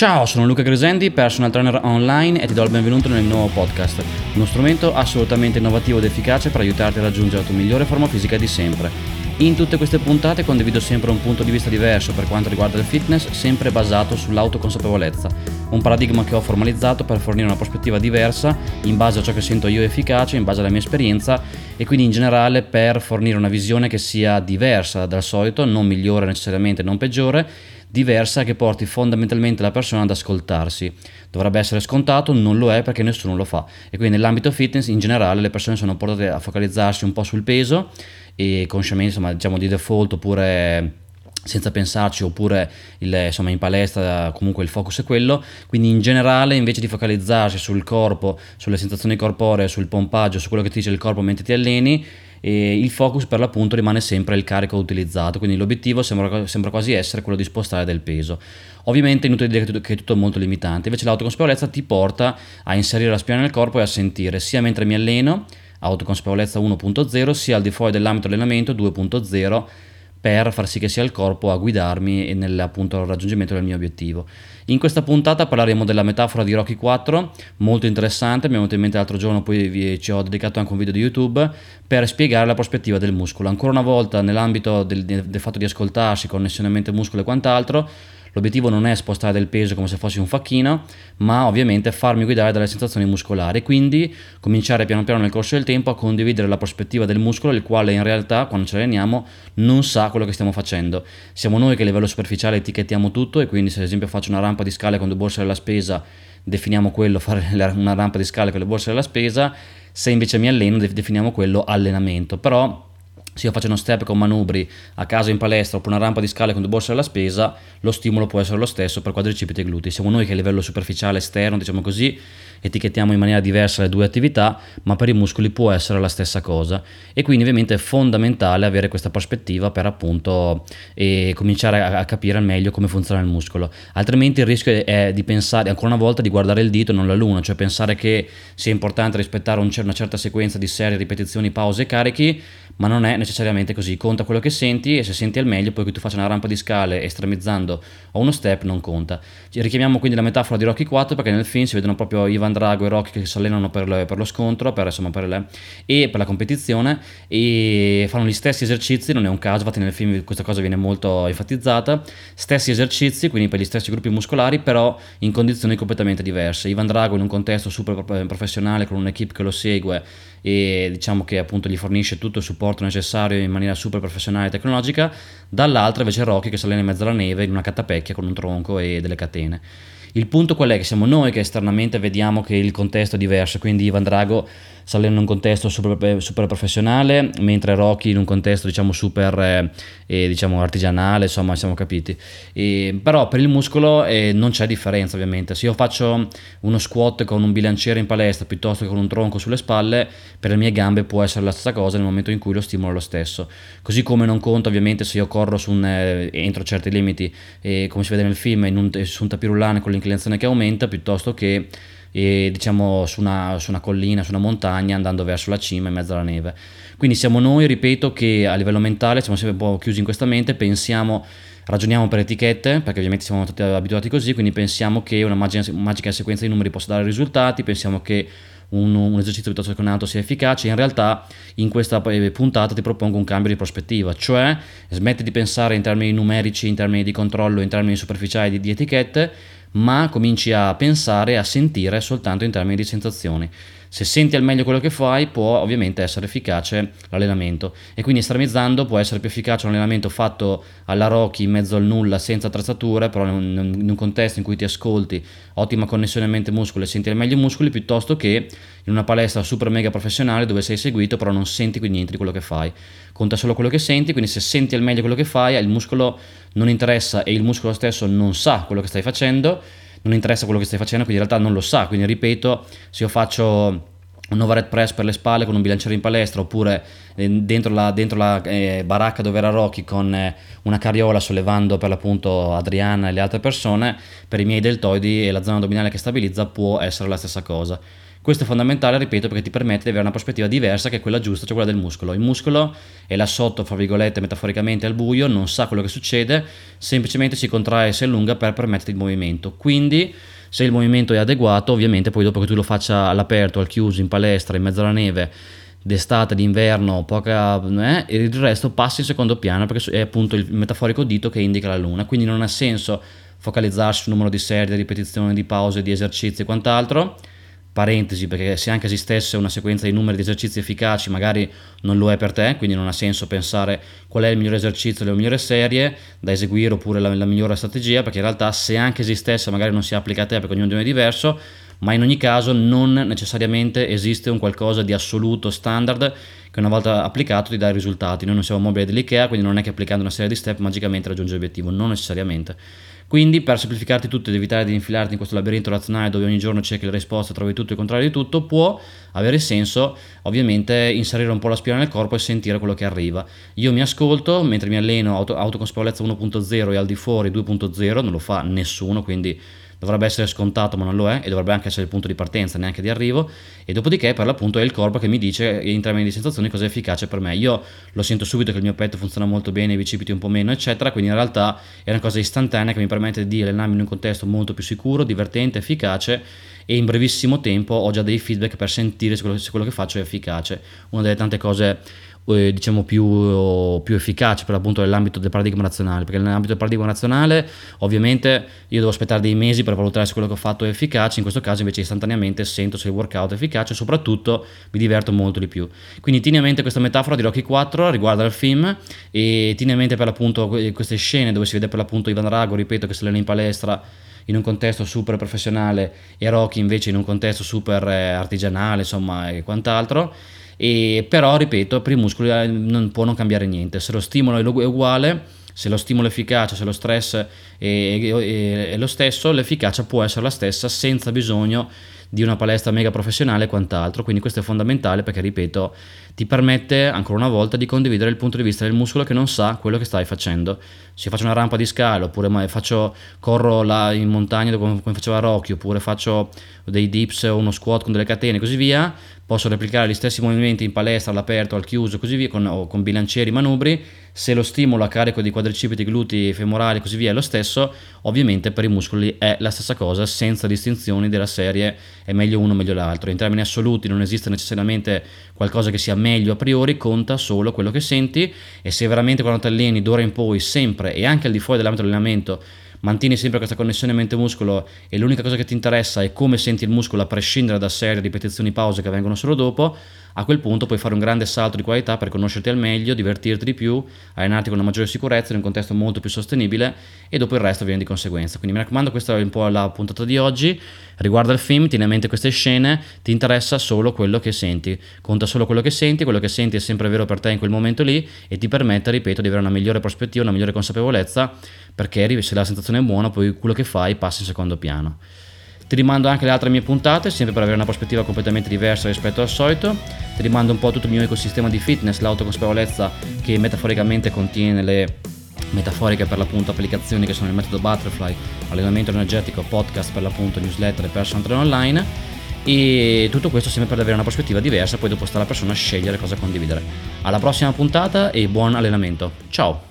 Ciao, sono Luca Gresendi, personal trainer online e ti do il benvenuto nel nuovo podcast, uno strumento assolutamente innovativo ed efficace per aiutarti a raggiungere la tua migliore forma fisica di sempre. In tutte queste puntate condivido sempre un punto di vista diverso per quanto riguarda il fitness, sempre basato sull'autoconsapevolezza, un paradigma che ho formalizzato per fornire una prospettiva diversa in base a ciò che sento io efficace, in base alla mia esperienza e quindi in generale per fornire una visione che sia diversa dal solito, non migliore necessariamente, non peggiore, diversa che porti fondamentalmente la persona ad ascoltarsi. Dovrebbe essere scontato, non lo è perché nessuno lo fa. E quindi nell'ambito fitness in generale le persone sono portate a focalizzarsi un po' sul peso e consciamente, insomma, diciamo di default oppure senza pensarci oppure il, insomma in palestra comunque il focus è quello quindi in generale invece di focalizzarsi sul corpo sulle sensazioni corporee sul pompaggio su quello che ti dice il corpo mentre ti alleni e il focus per l'appunto rimane sempre il carico utilizzato, quindi l'obiettivo sembra, sembra quasi essere quello di spostare del peso. Ovviamente è inutile dire che è tutto molto limitante, invece l'autoconsapevolezza ti porta a inserire la spina nel corpo e a sentire sia mentre mi alleno, autoconsapevolezza 1.0, sia al di fuori dell'ambito allenamento 2.0 per far sì che sia il corpo a guidarmi nel appunto, raggiungimento del mio obiettivo. In questa puntata parleremo della metafora di Rocky 4, molto interessante, mi è venuto in mente l'altro giorno, poi vi, ci ho dedicato anche un video di YouTube per spiegare la prospettiva del muscolo. Ancora una volta nell'ambito del, del fatto di ascoltarsi, connessione mente-muscolo e quant'altro, L'obiettivo non è spostare del peso come se fossi un facchino, ma ovviamente farmi guidare dalle sensazioni muscolari, quindi cominciare piano piano nel corso del tempo a condividere la prospettiva del muscolo, il quale in realtà quando ci alleniamo non sa quello che stiamo facendo. Siamo noi che a livello superficiale etichettiamo tutto e quindi se ad esempio faccio una rampa di scale con due borse della spesa, definiamo quello fare una rampa di scale con le borse della spesa, se invece mi alleno definiamo quello allenamento. Però se io faccio uno step con manubri a casa in palestra oppure una rampa di scale con due borse alla spesa, lo stimolo può essere lo stesso per quadricipiti e glutei. Siamo noi che a livello superficiale esterno, diciamo così, etichettiamo in maniera diversa le due attività, ma per i muscoli può essere la stessa cosa. E quindi ovviamente è fondamentale avere questa prospettiva per appunto eh, cominciare a, capire meglio come funziona il muscolo. Altrimenti il rischio è di pensare, ancora una volta, di guardare il dito e non la luna, cioè pensare che sia importante rispettare un, una certa sequenza di serie, ripetizioni, pause e carichi, ma non è necessariamente così. Conta quello che senti e se senti al meglio, poi che tu faccia una rampa di scale estremizzando o uno step, non conta. Richiamiamo quindi la metafora di Rocky 4 perché nel film si vedono proprio Ivan Drago e Rocky che si allenano per, le, per lo scontro per, insomma, per le, e per la competizione e fanno gli stessi esercizi, non è un caso, infatti nel film questa cosa viene molto enfatizzata, stessi esercizi, quindi per gli stessi gruppi muscolari, però in condizioni completamente diverse. Ivan Drago in un contesto super professionale con un'equipe che lo segue e diciamo che appunto gli fornisce tutto il supporto necessario in maniera super professionale e tecnologica, dall'altra invece Rocky che si allena in mezzo alla neve in una catapecchia con un tronco e delle catene. Il punto qual è? Che siamo noi che esternamente vediamo che il contesto è diverso, quindi Ivan Drago Saleno in un contesto super, super, professionale, mentre Rocky in un contesto diciamo super eh, eh, diciamo artigianale, insomma siamo capiti. E, però per il muscolo eh, non c'è differenza ovviamente, se io faccio uno squat con un bilanciere in palestra piuttosto che con un tronco sulle spalle, per le mie gambe può essere la stessa cosa nel momento in cui lo stimolo è lo stesso. Così come non conta ovviamente se io corro un, eh, entro certi limiti, come si vede nel film, un, su un tapirulane con l'inclinazione che aumenta, piuttosto che e, diciamo su una, su una, collina, su una montagna andando verso la cima in mezzo alla neve. Quindi siamo noi, ripeto, che a livello mentale siamo sempre un po' chiusi in questa mente, pensiamo, ragioniamo per etichette, perché ovviamente siamo stati abituati così, quindi pensiamo che una magica, magica sequenza di numeri possa dare risultati, pensiamo che un, un, esercizio piuttosto che un altro sia efficace, in realtà in questa eh, puntata ti propongo un cambio di prospettiva, cioè smetti di pensare in termini numerici, in termini di controllo, in termini superficiali di, di etichette, ma cominci a pensare, a sentire soltanto in termini di sensazioni. Se senti al meglio quello che fai, può ovviamente essere efficace l'allenamento. E quindi estremizzando può essere più efficace un allenamento fatto alla Rocky in mezzo al nulla, senza attrezzature, però in un, in un contesto in cui ti ascolti, ottima connessione mente-muscolo e senti al meglio i muscoli, piuttosto che in una palestra super mega professionale dove sei seguito, però non senti quindi niente di quello che fai. Conta solo quello che senti, quindi se senti al meglio quello che fai, il muscolo non interessa e il muscolo stesso non sa quello che stai facendo non interessa quello che stai facendo, quindi in realtà non lo sa. Quindi ripeto, se io faccio un overhead press per le spalle con un bilanciere in palestra oppure eh, dentro la, dentro la eh, baracca dove era Rocky con eh, una carriola sollevando per l'appunto Adriana e le altre persone per i miei deltoidi e la zona addominale che stabilizza può essere la stessa cosa Questo è fondamentale, ripeto, perché ti permette di avere una prospettiva diversa che è quella giusta, cioè quella del muscolo. Il muscolo è là sotto, fra virgolette, metaforicamente al buio, non sa quello che succede, semplicemente si contrae e si allunga per permettere il movimento. Quindi, se il movimento è adeguato, ovviamente poi dopo che tu lo faccia all'aperto, al chiuso, in palestra, in mezzo alla neve, d'estate, d'inverno, poca, eh, e il resto passa in secondo piano perché è appunto il metaforico dito che indica la luna. Quindi non ha senso focalizzarsi sul numero di serie, di ripetizioni, di pause, di esercizi e quant'altro parentesi perché se anche esistesse una sequenza di numeri di esercizi efficaci magari non lo è per te quindi non ha senso pensare qual è il migliore esercizio la migliore serie da eseguire oppure la, la migliore strategia perché in realtà se anche esistesse magari non si applica a te perché ognuno di noi è diverso ma in ogni caso non necessariamente esiste un qualcosa di assoluto standard che una volta applicato ti dà i risultati noi non siamo mobili dell'IKEA quindi non è che applicando una serie di step magicamente raggiungi l'obiettivo non necessariamente quindi per semplificarti tutto ed evitare di infilarti in questo labirinto razionale dove ogni giorno cerchi le risposte, trovi tutto il contrario di tutto, può avere senso ovviamente inserire un po' la spina nel corpo e sentire quello che arriva. Io mi ascolto mentre mi alleno auto, autoconsapevolezza 1.0 e al di fuori 2.0, non lo fa nessuno, quindi dovrebbe essere scontato ma non lo è e dovrebbe anche essere il punto di partenza neanche di arrivo. E dopodiché per l'appunto è il corpo che mi dice in termini di sensazioni cosa è efficace per me. Io lo sento subito che il mio petto funziona molto bene i bicipiti un po' meno eccetera quindi in realtà è una cosa istantanea che mi permette di allenarmi in un contesto molto più sicuro divertente efficace e in brevissimo tempo ho già dei feedback per sentire se quello, se quello che faccio è efficace. Una delle tante cose eh, diciamo più, più efficace per l'appunto nell'ambito del paradigma nazionale perché nell'ambito del paradigma nazionale ovviamente io devo aspettare dei mesi per valutare se quello che ho fatto è efficace in questo caso invece istantaneamente sento se il workout è efficace e soprattutto mi diverto molto di più. Quindi tieni a mente questa metafora di Rocky 4 riguardo al film e tieni a mente per l'appunto queste scene dove si vede per l'appunto Ivan Rago ripeto che si allena in palestra in un contesto super professionale e Rocky invece in un contesto super eh, artigianale insomma e quant'altro e però ripeto per i muscoli eh, non può non cambiare niente. Se lo stimolo è uguale se lo stimolo è efficace se lo stress è, è, è lo stesso l'efficacia può essere la stessa senza bisogno una palestra mega professionale e quant'altro. Quindi questo è fondamentale perché, ripeto, ti permette ancora una volta di condividere il punto di vista del muscolo che non sa quello che stai facendo. Se faccio una rampa di scala, oppure faccio, corro là in montagna come faceva Rocky, oppure faccio dei dips o uno squat con delle catene e così via, posso replicare gli stessi movimenti in palestra, all'aperto, al chiuso, così via, con, o con bilancieri, manubri, se lo stimolo a carico di quadricipiti, glutei, femorali e così via è lo stesso, ovviamente per i muscoli è la stessa cosa, senza distinzioni della serie è meglio uno o meglio l'altro. In termini assoluti non esiste necessariamente qualcosa che sia meglio a priori, conta solo quello che senti e se veramente quando ti alleni d'ora in poi, sempre e anche al di fuori dell'ambito dell'allenamento, mantieni sempre questa connessione mente-muscolo e l'unica cosa che ti interessa è come senti il muscolo a prescindere da serie ripetizioni pause che vengono solo dopo, a quel punto puoi fare un grande salto di qualità per conoscerti al meglio, divertirti di più, allenarti con una maggiore sicurezza in un contesto molto più sostenibile e dopo il resto viene di conseguenza. Quindi mi raccomando, questa è un po' la puntata di oggi. Riguarda il film, tieni a mente queste scene, ti interessa solo quello che senti, conta solo quello che senti, quello che senti è sempre vero per te in quel momento lì e ti permette, ripeto, di avere una migliore prospettiva, una migliore consapevolezza perché se la sensazione è buona poi quello che fai passa in secondo piano. Ti rimando anche le altre mie puntate, sempre per avere una prospettiva completamente diversa rispetto al solito. Ti rimando un po' tutto il mio ecosistema di fitness, l'autoconsapevolezza che metaforicamente contiene le metaforiche per l'appunto applicazioni che sono il metodo Butterfly, allenamento energetico, podcast per l'appunto, newsletter e personal trainer online e tutto questo sempre per avere una prospettiva diversa, poi dopo sta la persona a scegliere cosa condividere. Alla prossima puntata e buon allenamento. Ciao!